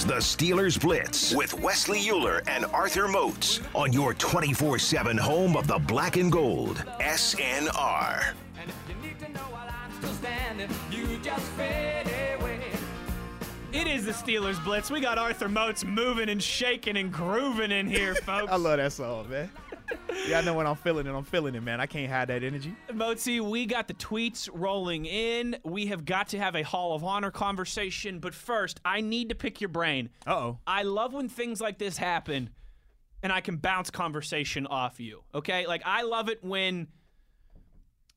is the Steelers Blitz with Wesley Euler and Arthur Moats on your 24 7 home of the black and gold. SNR. And if you need to know while I'm still standing, you just fade away. It is the Steelers Blitz. We got Arthur Moats moving and shaking and grooving in here, folks. I love that song, man. Yeah, I know when I'm feeling it, I'm feeling it, man. I can't hide that energy. Moatsy, we got the tweets rolling in. We have got to have a Hall of Honor conversation, but first, I need to pick your brain. Uh oh. I love when things like this happen and I can bounce conversation off you. Okay? Like I love it when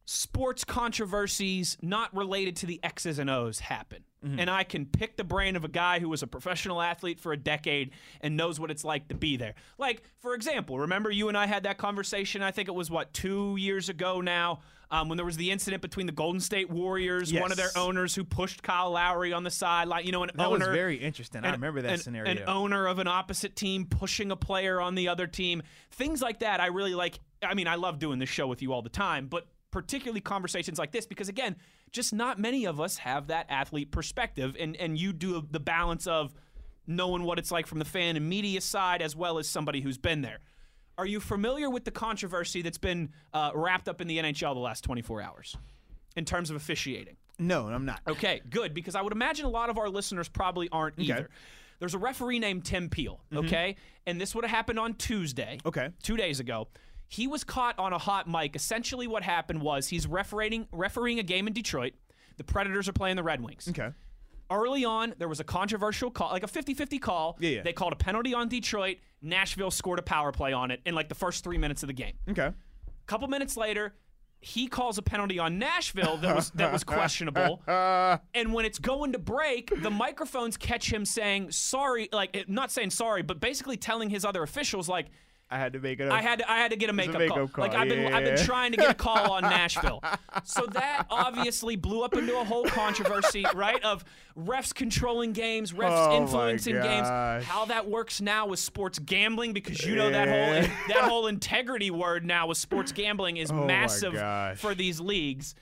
sports controversies not related to the X's and O's happen. And I can pick the brain of a guy who was a professional athlete for a decade and knows what it's like to be there. Like, for example, remember you and I had that conversation, I think it was what, two years ago now, um, when there was the incident between the Golden State Warriors, one of their owners who pushed Kyle Lowry on the sideline, you know, an That was owner very interesting. I remember that an- scenario. An owner of an opposite team pushing a player on the other team. Things like that, I really like. I mean, I love doing this show with you all the time, but particularly conversations like this because again, just not many of us have that athlete perspective, and and you do the balance of knowing what it's like from the fan and media side as well as somebody who's been there. Are you familiar with the controversy that's been uh, wrapped up in the NHL the last 24 hours in terms of officiating? no, I'm not. Okay, good, because I would imagine a lot of our listeners probably aren't either. There's a referee named Tim Peel, okay? And this would have happened on Tuesday. Okay. Two days ago. He was caught on a hot mic. Essentially, what happened was he's refereeing refereeing a game in Detroit. The Predators are playing the Red Wings. Okay. Early on, there was a controversial call, like a 50 50 call. Yeah, yeah. They called a penalty on Detroit. Nashville scored a power play on it in like the first three minutes of the game. Okay. A couple minutes later, he calls a penalty on Nashville that was that was questionable. and when it's going to break, the microphones catch him saying sorry, like not saying sorry, but basically telling his other officials like I had to make it up. I had to, I had to get a a makeup, makeup call, Like I've been I've been trying to get a call on Nashville. So that obviously blew up into a whole controversy, right? Of refs controlling games, refs Oh influencing games. How that works now with sports gambling because you know that whole that whole integrity word now with sports gambling is Oh massive for these leagues.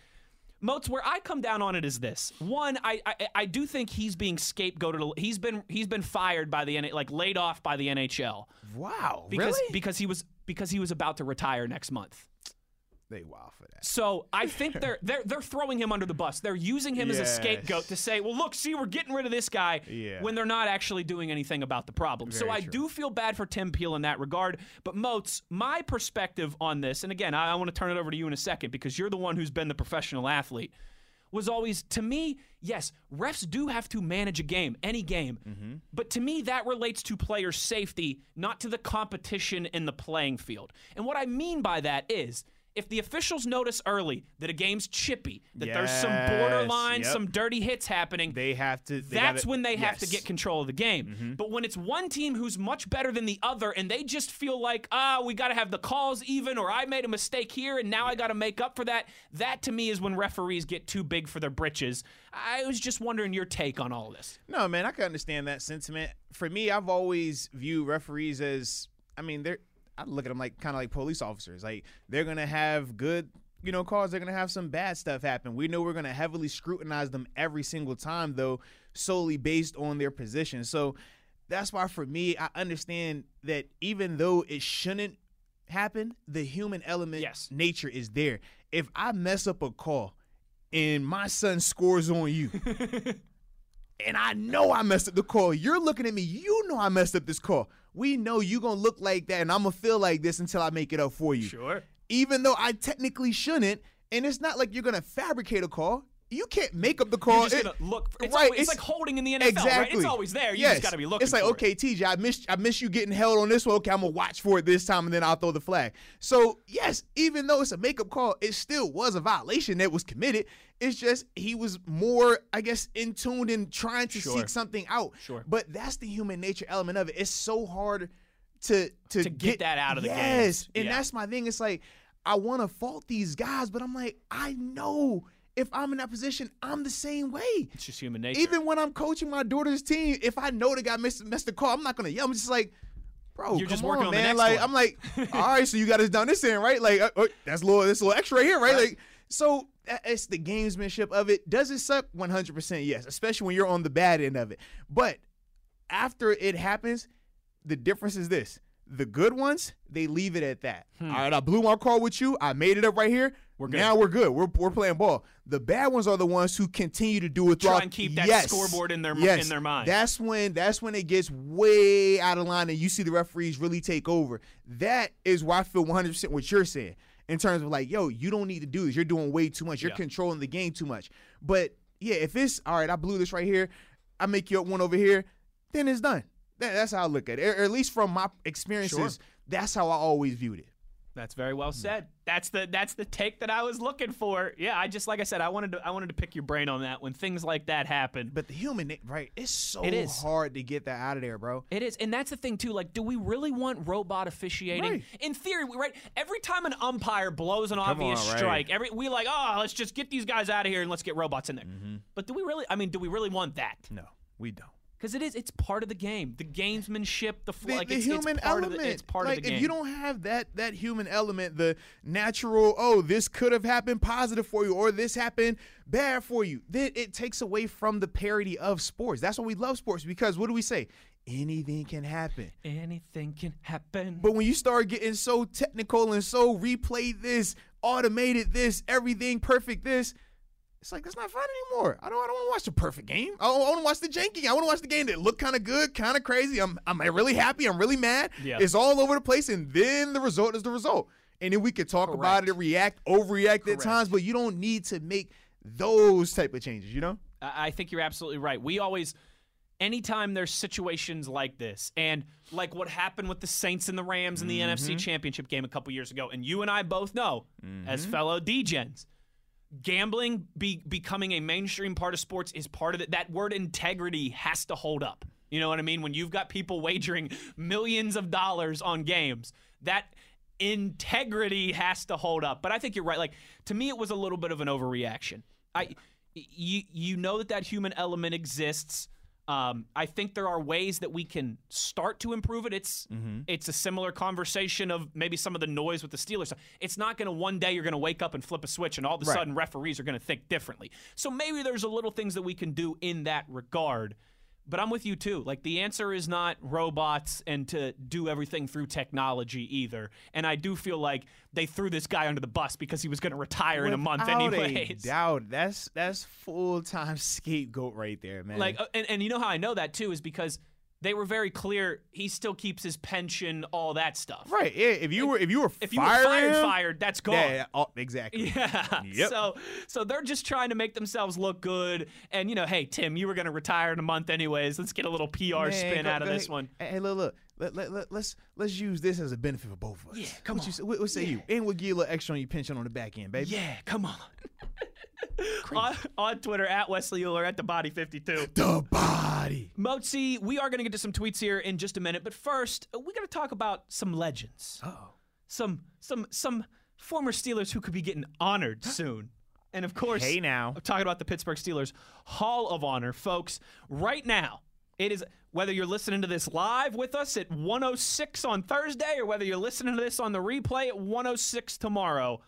Moats, where I come down on it is this: one, I, I I do think he's being scapegoated. He's been he's been fired by the N- like laid off by the NHL wow. because really? because he was because he was about to retire next month. They wow for that. So I think they're they're they're throwing him under the bus. They're using him as a scapegoat to say, "Well, look, see, we're getting rid of this guy," Yeah. when they're not actually doing anything about the problem. so I true. do feel bad for Tim Peel in that regard. But Moats, my perspective on this, and again, I, I want to turn it over to you in a second because you're the one who's been the professional athlete. Was always to me, yes, refs do have to manage a game, any game. Mm-hmm. But to me, that relates to player safety, not to the competition in the playing field. And what I mean by that is if the officials notice early that a game's chippy, that there's some borderline, yep. some dirty hits happening, They have to. they that's when they have to get control of the game. Mm-hmm. But when it's one team who's much better than the other and they just feel like, ah, we got to have the calls even, or I made a mistake here and now I got to make up for that, that to me is when referees get too big for their britches. I was just wondering your take on all this. No, man, I can understand that sentiment. For me, I've always viewed referees as, I mean, they're, I look at them like kind of like police officers. Like they're gonna have good, you know, calls. They're gonna have some bad stuff happen. We know we're gonna heavily scrutinize them every single time, though, solely based on their position. So that's why, for me, I understand that even though it shouldn't happen, the human element, Yes. nature is there. If I mess up a call and my son scores on you and I know I messed up the call. You're looking at me. You know I messed up this call. We know you gonna look like that, and I'm gonna feel like this until I make it up for you. Sure. Even though I technically shouldn't, and it's not like you're gonna fabricate a call. You can't make up the call. You're just It- gonna look. It's, right, always, it's, like holding in the NFL, exactly. right? It's always there. You yes. just got to be looking. It's like, okay, it. TJ, I missed, I missed you getting held on this one. Okay, I'm gonna watch for it this time, and then I'll throw the flag. So yes, even though it's a makeup call, it still was a violation that was committed. It's just he was more, I guess, in tune and trying to Sure. seek something out. Sure. But that's the human nature element of it. It's so hard to to, To get that out of the game. yes, and Yeah. that's my thing. It's like I want to fault these guys, but I'm like, I know if I'm in that position, I'm the same way. It's just human nature. Even when I'm coaching my daughter's team, if I know the guy missed, missed the call, I'm not gonna yell. I'm just like, bro, You're come just working on, on the man. next like one. I'm like, all right, so you got us down this end, right? Like uh, uh, that's a little, that's little extra right here, right? Like so. it's the gamesmanship of it. Does it suck? 100% yes, especially when you're on the bad end of it. But after it happens, the difference is this. The good ones, they leave it at that. All right, I blew my call with you. I made it up right here. We're good. Now we're good. We're, we're playing ball. The bad ones are the ones who continue to do it Try and keep that Yes. scoreboard in their Yes. in their mind. That's when that's when it gets way out of line and you see the referees really take over. That is why I feel 100% what you're saying in terms of like, yo, you don't need to do this. You're doing way too much. You're Yeah. controlling the game too much. But yeah, if it's all right, I blew this right here. I make you up one over here. Then it's done. That, that's how I look at it. Or at least from my experiences, that's how I always viewed it. That's very well said. That's the that's the take that I was looking for. Yeah, I just like I said, I wanted to I wanted to pick your brain on that when things like that happen. But the human, right? It's so It is. hard to get that out of there, bro. It is, and that's the thing too. Like, do we really want robot officiating? Right. In theory, we- right? Every time an umpire blows an obvious on, right. strike, every we like, oh, let's just get these guys out of here and let's get robots in there. Mm-hmm. But do we really? I mean, do we really want that? No, we don't. Because it is. It's part of the game. The gamesmanship. The, the, like the it's, human it's part element. Of the, it's part like of the game. if you don't have that that human element, the natural, oh, this could have happened positive for you, or this happened bad for you, then it takes away from the parody of sports. That's why we love sports because what do we say? Anything can happen. Anything can happen. But when you start getting so technical and so replay this, automated this, everything perfect this, it's like that's not fun anymore. I don't. I don't want to watch the perfect game. I, want to watch the janky. I want to watch the game that look kind of good, kind of crazy. I'm. I'm really happy. I'm really mad. Yeah. It's all over the place, and then the result is the result. And then we could talk about it, react, overreact at times, but you don't need to make those type of changes. You know. I I think you're absolutely right. We always, anytime there's situations like this, and like what happened with the Saints and the Rams in the NFC mm-hmm. Championship game a couple years ago, and you and I both know, as mm-hmm. fellow DGens, gambling be, becoming a mainstream part of sports is part of it. That word integrity has to hold up. You know what I mean? When you've got people wagering millions of dollars on games, that integrity has to hold up. But I think you're right. Like to me, it was a little bit of an overreaction. I, you, you know that that human element exists. Um, I think there are ways that we can start to improve it. It's it's a similar conversation of maybe some of the noise with the Steelers. It's not going to one day you're going to wake up and flip a switch and all of a Right. sudden referees are going to think differently. So maybe there's a little things that we can do in that regard. But I'm with you too. Like the answer is not robots and to do everything through technology either. And I do feel like they threw this guy under the bus because he was going to retire in a month Without a anyways. doubt. That's that's full time scapegoat right there, man. Like, uh, and, and you know how I know that too is because they were very clear. He still keeps his pension, all that stuff. right? Yeah. If you were if you were If you were fired, him, fired, that's gone. Yeah, yeah, oh, exactly. Yeah. Yep. So so they're just trying to make themselves look good. And you know, hey Tim, you were going to retire in a month anyways. Let's get a little PR Man, spin go- out of this ahead. one. Hey, look, look. Let, let, let, let's let's use this as a benefit for both of us. Yeah, come what on. You, say- what, what say you? And we'll give you a little extra on your pension on the back end, baby. Yeah, come on. on, on Twitter at Wesley Euler at the Body 52. The body. Moatsy, we are going to get to some tweets here in just a minute, but first, uh, we're going to talk about some legends. Oh. Some some some former Steelers who could be getting honored soon. And of course, Hey now. I'm talking about the Pittsburgh Steelers Hall of Honor, folks. Right now, it is whether you're listening to this live with us at 106 on Thursday or whether you're listening to this on the replay at 106 tomorrow.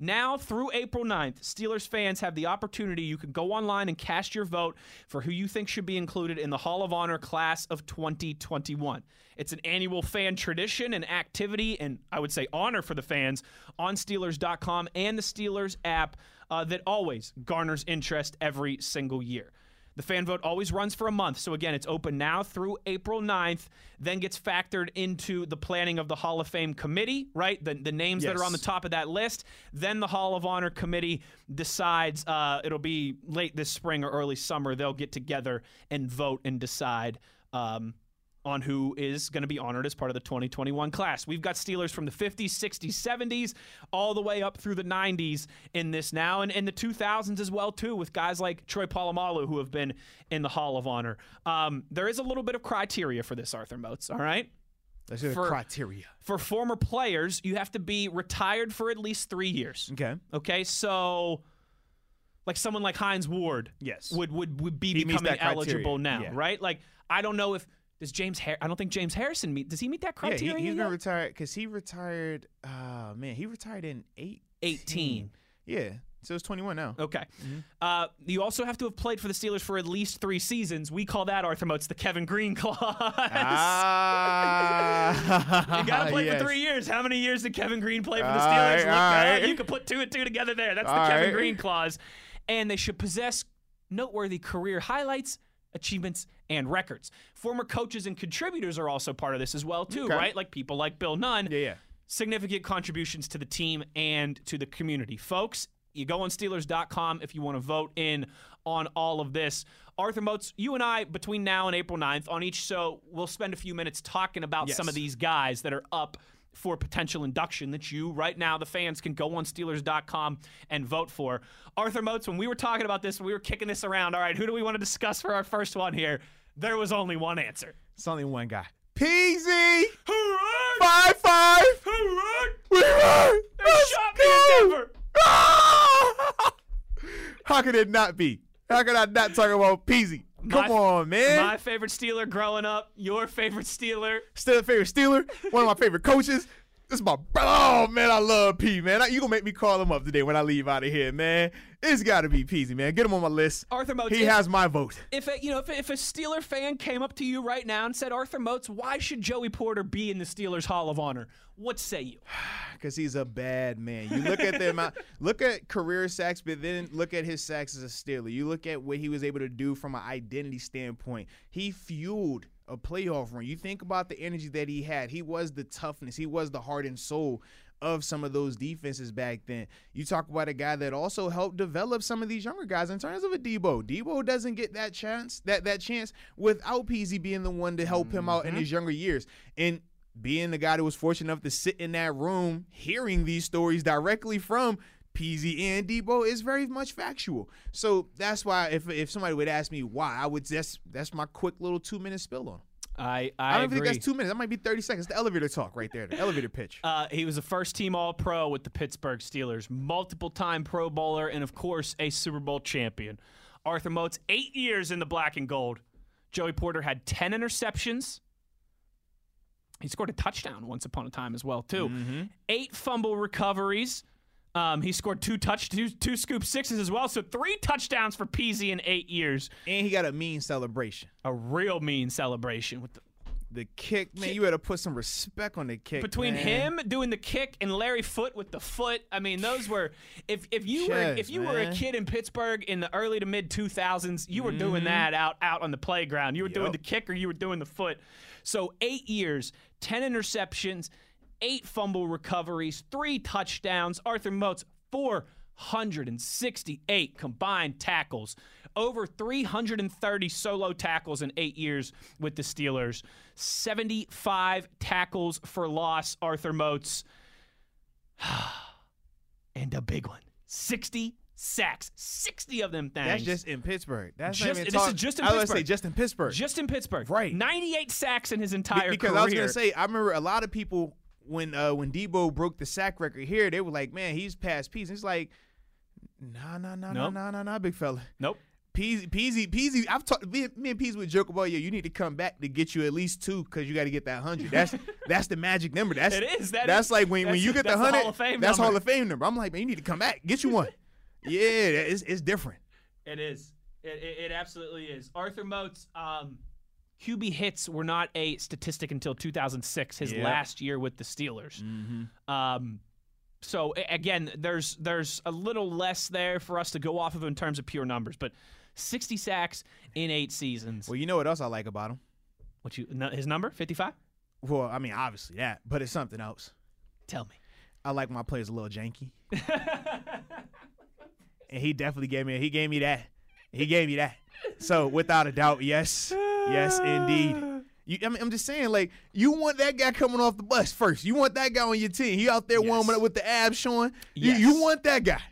Now through April 9th, Steelers fans have the opportunity. You can go online and cast your vote for who you think should be included in the Hall of Honor class of 2021. It's an annual fan tradition and activity, and I would say honor for the fans on Steelers.com and the Steelers app uh, that always garners interest every single year. The fan vote always runs for a month. So, again, it's open now through April 9th, then gets factored into the planning of the Hall of Fame committee, right? The, the names that are on the top of that list. Then the Hall of Honor committee decides uh, it'll be late this spring or early summer. They'll get together and vote and decide. Um, on who is going to be honored as part of the 2021 class. We've got Steelers from the 50s, 60s, 70s, all the way up through the 90s in this now, and in the 2000s as well too, with guys like Troy Polamalu who have been in the Hall of Honor. Um, there is a little bit of criteria for this, Arthur Moats. All right. The For- criteria. For former players, you have to be retired for at least three years. Okay. Okay, so like someone like Hines Ward, Yes. would would, would be He becoming eligible now, yeah. right? Like I don't know if does James Har- I don't think James Harrison meet. Does he meet that Yeah, criteria? he, he's yet? been retired because he retired. Uh man, he retired in eight. 18. Yeah. So it's 21 now. Okay. Mm-hmm. Uh, you also have to have played for the Steelers for at least three seasons. We call that Arthur Moats the Kevin Greene clause. Ah, you got to play yes. for three years. How many years did Kevin Greene play for the Steelers? right, Look all right. You could put two and two together there. That's the Kevin right. Green clause. And they should possess noteworthy career highlights, achievements, and records. Former coaches and contributors are also part of this as well, too, Okay. right? Like people like Bill Nunn Yeah, yeah. significant contributions to the team and to the community. Folks, you go on Steelers.com if you want to vote in on all of this. Arthur Moats, you and I, between now and April 9th, on each show, we'll spend a few minutes talking about Yes. some of these guys that are up for potential induction that you, right now, the fans, can go on Steelers.com and vote for. Arthur Moats, when we were talking about this, we were kicking this around. All right, who do we want to discuss for our first one here? There was only one answer. It's only one guy. Peasy! Hooray! Five five! Hooray! We won! They Let's shot me in go! Denver! Ah! How could it not be? How could I not talk about Peasy? Come My- on, man. My favorite Steeler growing up, your favorite Steeler. Still a favorite Steeler. One of my favorite coaches. This is my brother. Oh man, I love P. Man, you gonna make me call him up today when I leave out of here, man. It's got to be Peasy, man. Get him on my list. Arthur Moats. He if, has my vote. if a, you know if, if a Steeler fan came up to you right now and said, Arthur Moats, why should Joey Porter be in the Steelers Hall of Honor? What say you? because he's a bad man. You look at the amount, look at career sacks, but then look at his sacks as a Steeler. You look at what he was able to do from an identity standpoint. He fueled a playoff run. You think about the energy that he had. He was the toughness. He was the heart and soul of some of those defenses back then. You talk about a guy that also helped develop some of these younger guys in terms of a Debo. Debo doesn't get that chance, that that chance without Peasy being the one to help him out in mm-hmm. his younger years. And being the guy that was fortunate enough to sit in that room hearing these stories directly from Peasy and Debo is very much factual. So that's why if if somebody would ask me why, I would that's that's my quick little two minute spill on. him. I I, I, don't agree. think that's two minutes. That might be thirty seconds. The elevator talk right there. The elevator pitch. Uh, he was a first team All Pro with the Pittsburgh Steelers, multiple time Pro Bowler, and of course, a Super Bowl champion. Arthur Moats, eight years in the black and gold. Joey Porter had 10 interceptions. He scored a touchdown once upon a time as well, too. Eight fumble recoveries. Um, he scored two touch, two, two scoop sixes as well. So three touchdowns for Peasy in eight years. and he got a mean celebration. A real mean celebration with the, The kick, man, you had to put some respect on the kick. between man. him doing the kick and Larry Foote with the foot. I mean, those were if if you were if you were a kid in Pittsburgh in the early to mid 2000s, you were doing that out out on the playground. You were doing the kick or you were doing the foot. So 8 years, 10 interceptions, 8 fumble recoveries, 3 touchdowns. Arthur Moats 468 combined tackles, over 330 solo tackles in eight years with the Steelers, 75 tackles for loss, Arthur Moats, and a big one 60 sacks, 60 of them things. That's just in Pittsburgh. That's Just- this talk- is just in Pittsburgh. I was say just in Pittsburgh. just in Pittsburgh. Right. 98 sacks in his Be- entire because career. Because I was gonna say, I remember a lot of people when uh when Debo broke the sack record here, they were like, "Man, he's past Peasy." It's like, nah, nah, nah, nah, Nope. nah, nah, nah, big fella. nope. Peasy, Peasy, Peasy. I've talked. Me, me and Peasy would joke about, yeah, you need to come back to get you at least two because you got to get that hundred. That's that's the magic number. That's It is. That that's is- like when, when you get the that's hundred. Hall of Fame that's number. Hall of Fame number. I'm like, man, you need to come back, get you one. yeah, it's it's different. It is. It, it, it absolutely is. Arthur Moats, um, QB hits were not a statistic until 2006, his Yep. last year with the Steelers. Um, so again, there's there's a little less there for us to go off of in terms of pure numbers, but 60 sacks in eight seasons. Well, you know what else I like about him? What you his number 55? Well, I mean, obviously that, but it's something else. Tell me. I like my players a little janky. and he definitely gave me he gave me that. He gave me that. So without a doubt, yes. Yes, indeed. You, I mean, I'm just saying, like, you want that guy coming off the bus first. You want that guy on your team. He out there Yes. warming up with the abs showing. You, Yes. you want that guy.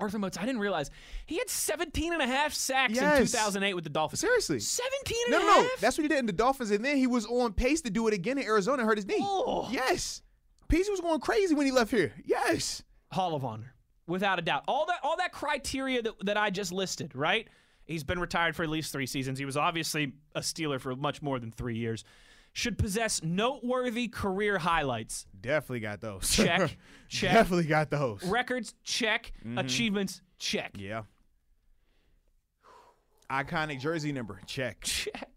Arthur Moats, I didn't realize he had 17 and a half sacks in 2008 with the Dolphins. Seriously. 17 and No, a no, no. half? That's what he did in the Dolphins, and then he was on pace to do it again in Arizona and hurt his knee. Oh. Yes. Peasy was going crazy when he left here. Yes. Hall of Honor, without a doubt. All that all that criteria that, that I just listed, right? He's been retired for at least three seasons. He was obviously a Steeler for much more than three years. should possess noteworthy career highlights. Definitely got those. Check. Check. Definitely got those. Records, check. Mm-hmm. Achievements, check. Yeah. Iconic jersey number. Check. Check.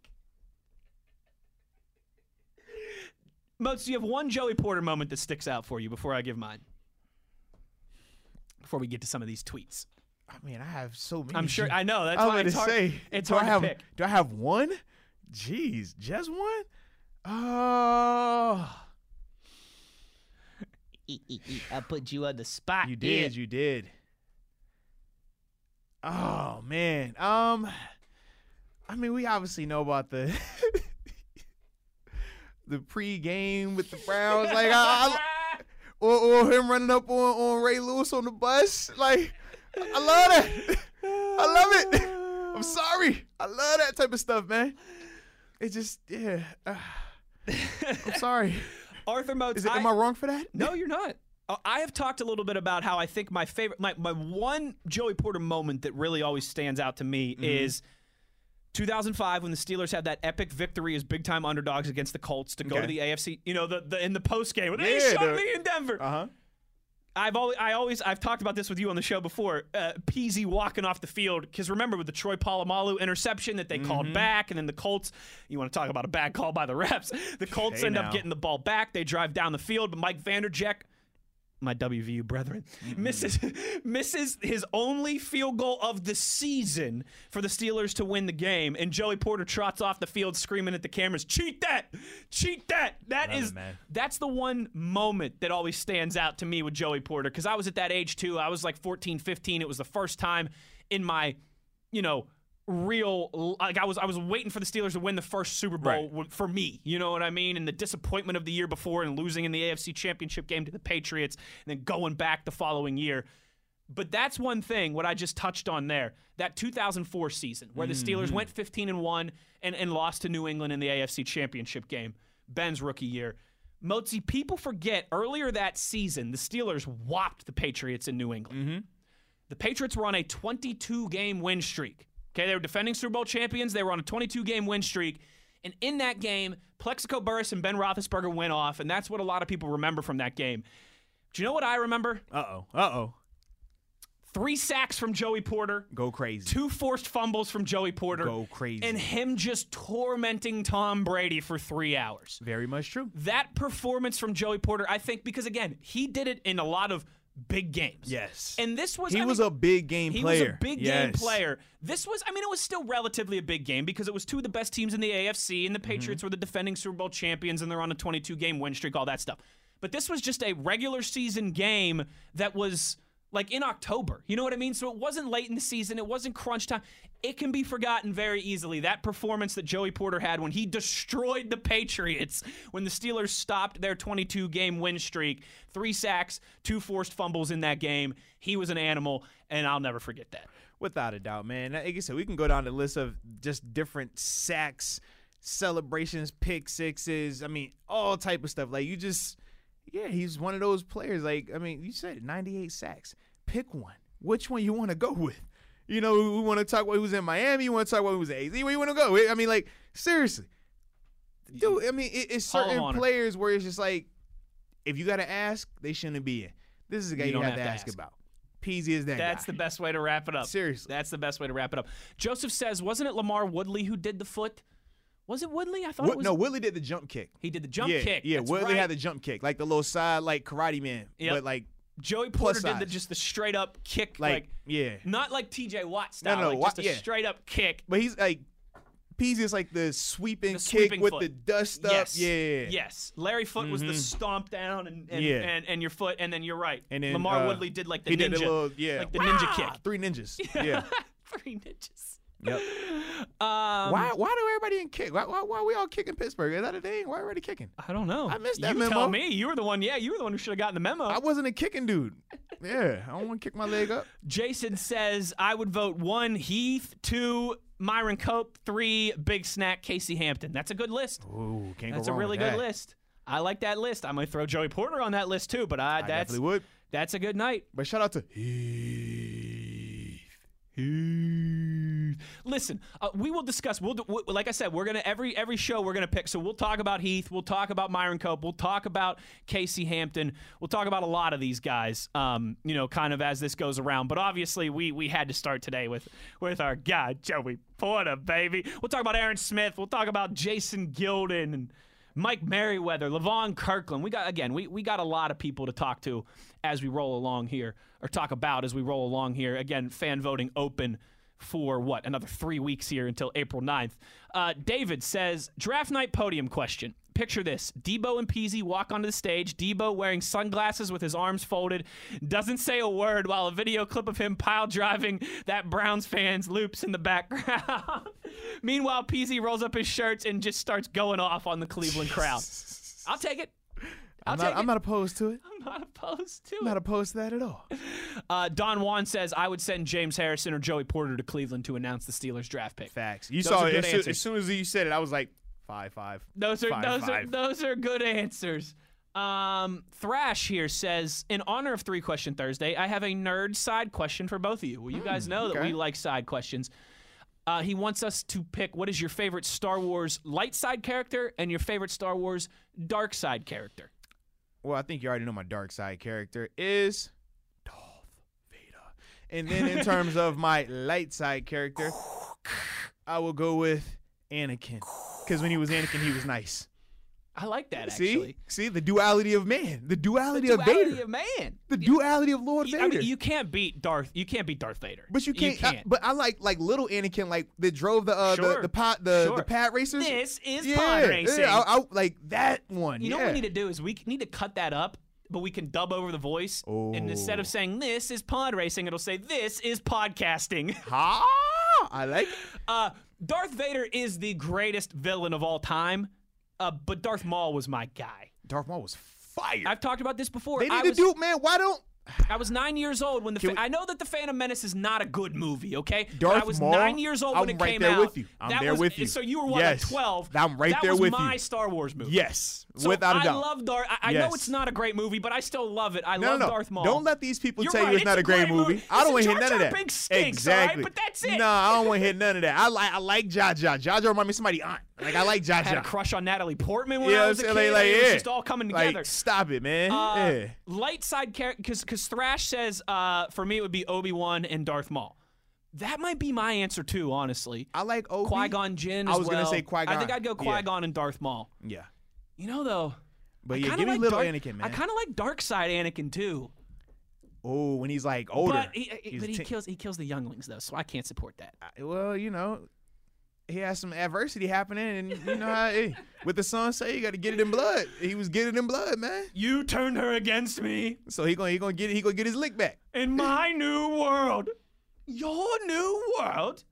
Moats, do you have one Joey Porter moment that sticks out for you before I give mine? Before we get to some of these tweets. I mean, I have so many. I'm sure I know that's I why it's hard. say. it's hard I have, to pick. Do I have one? Jeez, just one? Oh, I put you on the spot. you did. You did. Oh man. Um, I mean, we obviously know about the the pregame with the Browns. Like, I, I, or, or him running up on, on Ray Lewis on the bus. Like, I love that. I love it. I'm sorry. I love that type of stuff, man. It just, yeah. I'm sorry. Arthur Moats. Is it, am I wrong for that? No, you're not. Uh, I have talked a little bit about how I think my favorite, my, my one Joey Porter moment that really always stands out to me Mm-hmm. is 2005 when the Steelers had that epic victory as big time underdogs against the Colts to go to the AFC. You know, the, the in the post game, they Yeah, shot me in Denver. Uh huh. I've always, I always, I've talked about this with you on the show before. Uh, Peasy walking off the field because remember with the Troy Polamalu interception that they Mm-hmm. called back, and then the Colts. You want to talk about a bad call by the refs? The Colts Hey, end up getting the ball back. They drive down the field, but Mike Vanderjagt, my WVU brethren, Mm-hmm. misses misses his only field goal of the season for the Steelers to win the game, and Joey Porter trots off the field screaming at the cameras, "Cheat that! Cheat that!" That Love is it, that's the one moment that always stands out to me with Joey Porter because I was at that age too. I was like 14, 15. It was the first time in my, you know, real like I was I was waiting for the Steelers to win the first Super Bowl Right. for me. You know what I mean? And the disappointment of the year before and losing in the AFC Championship game to the Patriots and then going back the following year. But that's one thing what I just touched on there. That 2004 season where the Steelers mm-hmm. went 15 and 1 and and lost to New England in the AFC Championship game. Ben's rookie year. Moatsy, people forget earlier that season, the Steelers whopped the Patriots in New England. Mm-hmm. The Patriots were on a 22 game win streak. Okay, they were defending Super Bowl champions. They were on a 22 game win streak. And in that game, Plaxico Burress and Ben Roethlisberger went off, and that's what a lot of people remember from that game. Do you know what I remember? Uh oh. Uh oh. Three sacks from Joey Porter, Go crazy. two forced fumbles from Joey Porter, Go crazy. and him just tormenting Tom Brady for three hours. Very much true. That performance from Joey Porter, I think, because again, he did it in a lot of big games. Yes. And this was he I was mean, a big game he player. was a big Yes. game player. This was, I mean, it was still relatively a big game because it was two of the best teams in the AFC, and the Patriots Mm-hmm. were the defending Super Bowl champions, and they're on a 22 game win streak, all that stuff. But this was just a regular season game that was like in October. You know what I mean? So it wasn't late in the season, it wasn't crunch time. It can be forgotten very easily. That performance that Joey Porter had when he destroyed the Patriots when the Steelers stopped their 22 game win streak, three sacks, two forced fumbles in that game. He was an animal, and I'll never forget that. Without a doubt, man. Like I said, we can go down the list of just different sacks, celebrations, pick sixes. I mean, all type of stuff. Like you just, yeah, he's one of those players. Like I mean, you said 98 sacks. Pick one. Which one you want to go with? You know, we want to talk about who's in Miami. You want to talk about who's was in AZ. Where you want to go? I mean, like seriously, dude. I mean, it, it's certain players where it's just like, if you got to ask, they shouldn't be in. This is a guy You you, don't have, have to ask, ask. about. Peasy is that That's guy. the best way to wrap it up. Seriously. That's the best way to wrap it up. Joseph says, wasn't it LaMarr Woodley who did the foot? Was it Woodley? I thought it Wood- was. no, Willie did the jump kick. he did the jump yeah, kick. Yeah, That's Willie right. had the jump kick, like the little side, like karate man, Yep. but like, Joey Porter did the, just the straight up kick, like, like, yeah. not like T.J. Watt style, no, like Watt- just a yeah. straight up kick. But he's like, Peasy is like the sweeping The kick sweeping with foot. the dust up. Yes. Yeah, Yes. Larry Foote was the Mhm. stomp down and and, Yeah. and and your foot, and then you're right. And then Lamar uh, Woodley did like the he ninja, little, yeah, like the ninja kick. Three ninjas. Yeah. Three ninjas. Yep. Um, why? Why do everybody in kick? Why, why? Why we all kicking Pittsburgh? Is that a thing? Why are everybody kicking? I don't know. I missed that you memo. tell me. You were the one. Yeah, you were the one who should have gotten the memo. I wasn't a kicking dude. Yeah, I don't want to kick my leg up. Jason says I would vote one Heath, two Myron Cope, three Big Snack Casey Hampton. That's a good list. Ooh, can't That's go a really with good that. list. I like that list. I might throw Joey Porter on that list too, but I, I that's definitely would. that's a good night. But shout out to Heath. Heath. Listen, uh, we will discuss. We'll, like I said, we're gonna every every show we're gonna pick. So we'll talk about Heath. We'll talk about Myron Cope. We'll talk about Casey Hampton. We'll talk about a lot of these guys. Um, you know, kind of as this goes around. But obviously, we we had to start today with with our guy Joey Porter, baby. We'll talk about Aaron Smith. We'll talk about Jason Gildon and. Mike Merriweather, Levon Kirkland. We got again, we, we got a lot of people to talk to as we roll along here, or talk about as we roll along here. Again, fan voting open for what? Another three weeks here until April 9th. Uh, David says, draft night podium question. Picture this Debo and Peasy walk onto the stage. Debo wearing sunglasses with his arms folded, doesn't say a word while a video clip of him pile driving that Browns fans loops in the background. Meanwhile, Peasy rolls up his shirts and just starts going off on the Cleveland crowd. I'll take it. I'm not, I'm not opposed to it. I'm not opposed to I'm it. not opposed to that at all. Uh, Don Juan says I would send James Harrison or Joey Porter to Cleveland to announce the Steelers draft pick. Facts. You Those saw it as soon, as soon as you said it. I was like, five, five. Those are Five, those are those are good answers. Um, Thrash here says, in honor of Three Question Thursday, I have a nerd side question for both of you. Well, you guys know that Hmm, we like side questions. Uh, he wants us to pick what is your favorite Star Wars light side character and your favorite Star Wars dark side character. Well, I think you already know my dark side character is Darth Vader. And then in terms of my light side character, I will go with Anakin. Because when he was Anakin, he was nice. I like that See? actually. See? The duality of man. The duality, of Vader. The of duality Vader. of man. the duality of Lord You- Vader. I mean, you can't beat Darth. You can't beat Darth Vader. but you can't, I- can't. but I like like little Anakin, like that drove the uh, Sure. the the pod the, Sure. the pad racers. this is yeah, pod racing. Yeah, I, I, like that one. You know what we need to do is we need to cut that up, but we can dub over the voice. And instead of Oh. saying this is pod racing, it'll say this is podcasting. Ha! I like. it. Uh, Darth Vader is the greatest villain of all time, uh, but Darth Maul was my guy. Darth Maul was fire. I've talked about this before. they I need to was, do man. Why don't I was nine years old when the. Fa- we- I know that the Phantom Menace is not a good movie. Okay, Darth I was Maul, nine years old when I'm it right came there out. with you. I'm That there was- with you. So you were what, Yes. like twelve? I'm right that there was my. Star Wars movie. yes, So without a doubt. I love Darth. I, I know it's not a great movie, but I still love it. I no, love no, no. Darth Maul. Don't let these people You're tell right, you it's, not a great, movie. movie. I don't want to hear none of that. Binks stinks, right? exactly. But that's it. No, I don't want to hear none of that. I like I like Jar Jar. Jar Jar remind me of somebody aunt. Like I like Jar I had a crush on Natalie Portman when Yeah, I was a kid. saying, like, it was yeah. just all coming Like, together. stop it, man. Uh, yeah. Light side character, because because Thrash says uh, for me it would be Obi Wan and Darth Maul. That might be my answer too, honestly. I like Obi. Qui Gon Jinn. I as was gonna say Qui-Gon. I think I'd go. Qui Gon and Darth Maul. Yeah, You know though. but I yeah, give me like little dark, Anakin, man. I kind of like Dark Side Anakin too. oh, when he's like older. But he, but he teen- kills he kills the younglings though, so I can't support that. well, you know, he has some adversity happening, and you know how eh, with the son say you got to get it in blood. He was getting it in blood, man. You turned her against me So he gonna he gonna get he gonna get his lick back. in my new world. Your new world?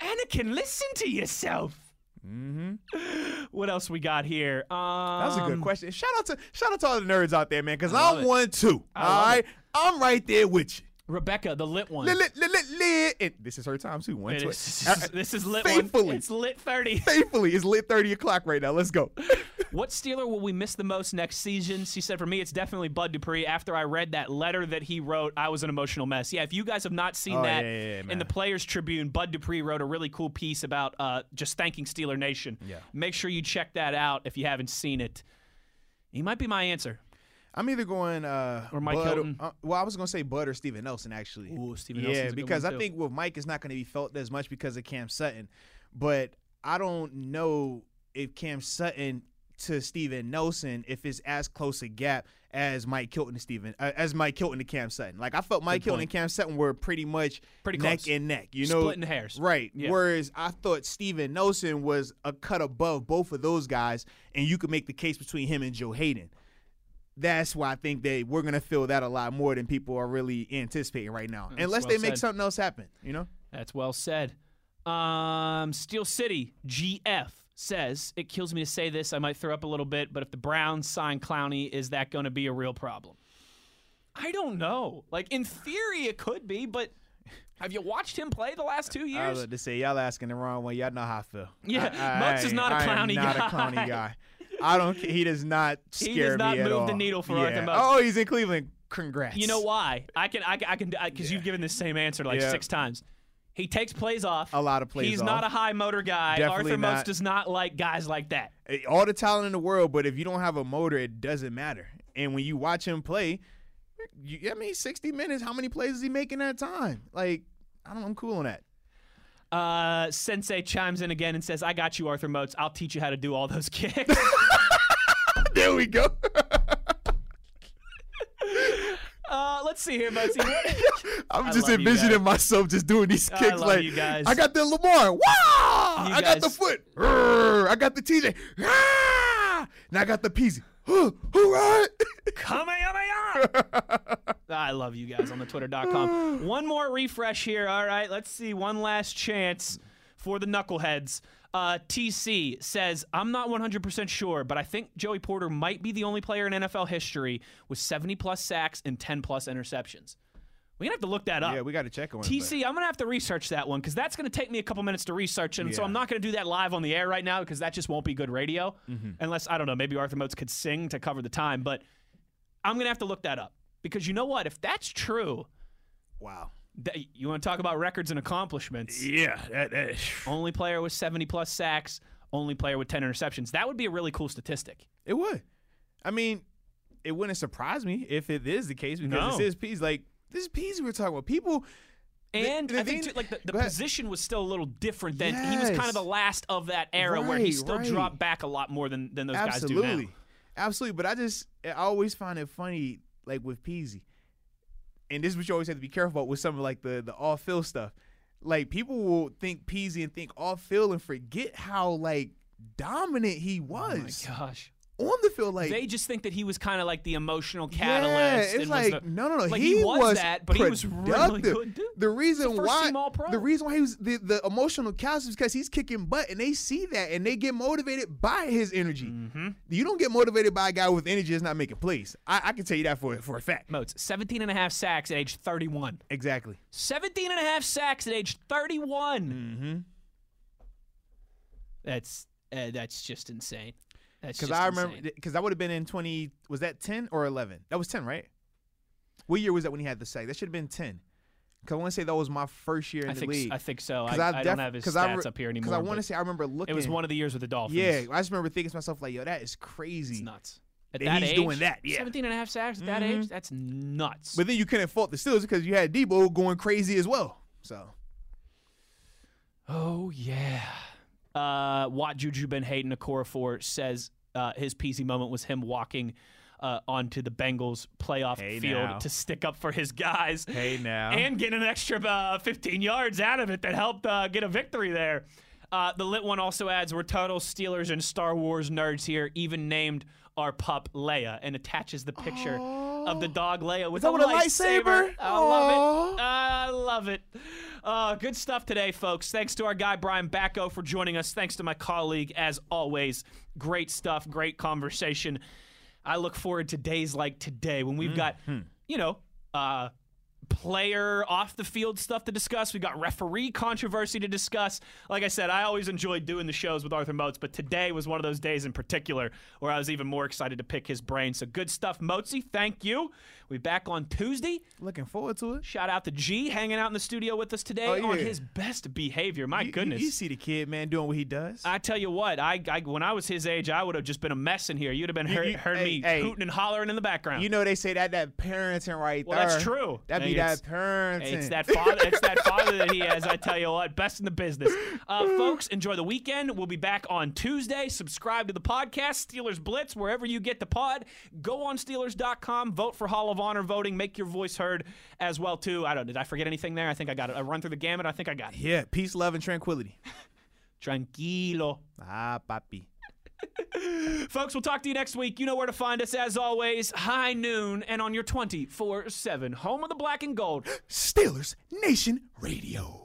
Anakin, listen to yourself. Mm-hmm. What else we got here? Um, That was a good question. Shout out to shout out to all the nerds out there, man, because I'm it. one too. All love I'm right there with you. Rebecca, the lit one. Lit, lit, lit, lit, lit. And this is her time too. One It is, this is lit faithfully. one. It's lit 30. Faithfully, it's lit 30 o'clock right now. Let's go. what Steeler will we miss the most next season? She said, for me, it's definitely Bud Dupree. After I read that letter that he wrote, I was an emotional mess. Yeah, if you guys have not seen Oh, that yeah, yeah, yeah, in the Players Tribune, Bud Dupree wrote a really cool piece about uh, just thanking Steeler Nation. Yeah. Make sure you check that out if you haven't seen it. He might be my answer. I'm either going uh Or Mike Bud Hilton. uh, well, I was gonna say Bud or Steven Nelson actually. Ooh, Steven yeah, Nelson's a good because I too. think with Mike it's not gonna be felt as much because of Cam Sutton, but I don't know if Cam Sutton to Steven Nelson if it's as close a gap as Mike Hilton to Steven uh, as Mike Hilton to Cam Sutton. Like I felt Mike Good Hilton point. and Cam Sutton were pretty much Pretty neck close. and neck. You know, Splitting hairs. Right. Yeah. Whereas I thought Steven Nelson was a cut above both of those guys, and you could make the case between him and Joe Haden. That's why I think that we're gonna feel that a lot more than people are really anticipating right now, That's unless well they make said. something else happen. You know. That's well said. Um, Steel City GF says it kills me to say this. I might throw up a little bit, but if the Browns sign Clowney, is that going to be a real problem? I don't know. Like in theory, it could be, but have you watched him play the last two years? I was to say y'all asking the wrong one. Y'all know how I feel. Yeah, I, I, Mutz is not a am clowny not guy. a clowny guy. I don't. He does not scare me. He does not move the needle for yeah. Arthur. Oh, he's in Cleveland. Congrats. You know why? I can, I can, I can, because you've given the same answer like Yeah. six times. He takes plays off. A lot of plays off. He's off. not a high motor guy. Definitely Arthur not. does not like guys like that. Eh, all the talent in the world, but if you don't have a motor, it doesn't matter. And when you watch him play, you, I mean, 60 minutes, how many plays is he making at a time? Like, I don't know, I'm cool on that. Uh, Sensei chimes in again and says, I got you, Arthur Moats. I'll teach you how to do all those kicks. There we go. uh, let's see here, Moatsy. I'm just envisioning myself just doing these I kicks love like you guys. I got the Lamar. Wow! I got the foot. Rrr, I got the TJ. Now I got the Peasy. Hooray! Kamehameha! I love you guys on the twitter.com. One more refresh here. All right, let's see. One last chance for the knuckleheads. Uh, TC says, I'm not 100% sure, but I think Joey Porter might be the only player in NFL history with 70 plus sacks and 10 plus interceptions. We're going to have to look that up. yeah, we got to check on it. TC, I'm going to have to research that one because that's going to take me a couple minutes to research. And so I'm not going to do that live on the air right now because that just won't be good radio. Mm-hmm. Unless, I don't know, maybe Arthur Moats could sing to cover the time. But I'm going to have to look that up because you know what? If that's true, Wow. You want to talk about records and accomplishments. Yeah. That, that, Only player with 70 plus sacks, only player with 10 interceptions. That would be a really cool statistic. it would. I mean, it wouldn't surprise me if it is the case because No. this is Peasy. Like, this is Peasy we're talking about. People. And the I think too, like the, the position was still a little different than he was kind of the last of that era where he still right. dropped back a lot more than, than those guys do now. Absolutely. Absolutely. But I just, I always find it funny, like with Peasy. And this is what you always have to be careful about with some of like the, the off field stuff. Like people will think Peasy and think off field and forget how like dominant he was. Oh my gosh. On the field. Like they just think that he was kind of like the emotional yeah, catalyst. it's and was like the- no, no, no. like he, he was that, but he was really productive. good, dude. The reason first why the reason why he was the, the emotional catalyst is because he's kicking butt, and they see that, and they get motivated by his energy. Mm-hmm. You don't get motivated by a guy with energy that's not making plays. I, I can tell you that for for a fact. Moats, 17 and a half sacks at age 31. Exactly. 17 and a half sacks at age 31. Mm-hmm. That's uh, that's just insane. Because I remember, because that would have been in twenty. Was that ten or eleven? That was ten, right? What year was that when he had the sack? That should have been ten. Because I want to say that was my first year in I the think league. I think so. I, 'Cause I, don't have his stats I re- up here anymore. Because I want to say I remember looking. it was one of the years with the Dolphins. Yeah, I just remember thinking to myself like, "Yo, that is crazy." it's nuts. At that that he's age, doing that, yeah. 17 and a half sacks at that Mhm. age, that's nuts. But then you couldn't fault the Steelers because you had Debo going crazy as well. So Oh yeah. Uh, what Juju Ben Hayden Okorafor says uh, his PC moment was him walking uh, onto the Bengals playoff Hey, field now. to stick up for his guys. Hey, now. and get an extra uh, 15 yards out of it that helped uh, get a victory there. Uh, the lit one also adds, "We're total Steelers and Star Wars nerds here. Even named our pup Leia, and attaches the picture of the dog Leia with that a with a lightsaber. lightsaber? I love it. I love it. Uh, good stuff today, folks. Thanks to our guy Brian Backo for joining us. Thanks to my colleague, as always. Great stuff. Great conversation. I look forward to days like today when we've got, you know, uh, player off the field stuff to discuss. We got referee controversy to discuss. Like I said, I always enjoyed doing the shows with Arthur Moats, but today was one of those days in particular where I was even more excited to pick his brain. So good stuff, Moatsy. Thank you. We back on Tuesday. looking forward to it. Shout out to G hanging out in the studio with us today Oh, on his best behavior. My You- you- goodness. you, see the kid man doing what he does. I tell you what, I, I when I was his age, I would have just been a mess in here. You'd have been heard, you- heard hey, me hey. hooting and hollering in the background. you know they say that that parenting right Well, there. that's true. That'd be That it's- parenting. It's that father. it's that father that he has. I tell you what, best in the business. Uh, folks, enjoy the weekend. We'll be back on Tuesday. Subscribe to the podcast, Steelers Blitz, wherever you get the pod. Go on Steelers.com. Vote for Hall of Honor voting. Make your voice heard as well too. I don't. Did I forget anything there? I think I got it. I run through the gamut. I think I got it. yeah, peace, love, and tranquility. Tranquilo. Ah, papi. Folks, we'll talk to you next week. You know where to find us as always. High noon and on your 24 7 home of the black and gold. Steelers Nation Radio.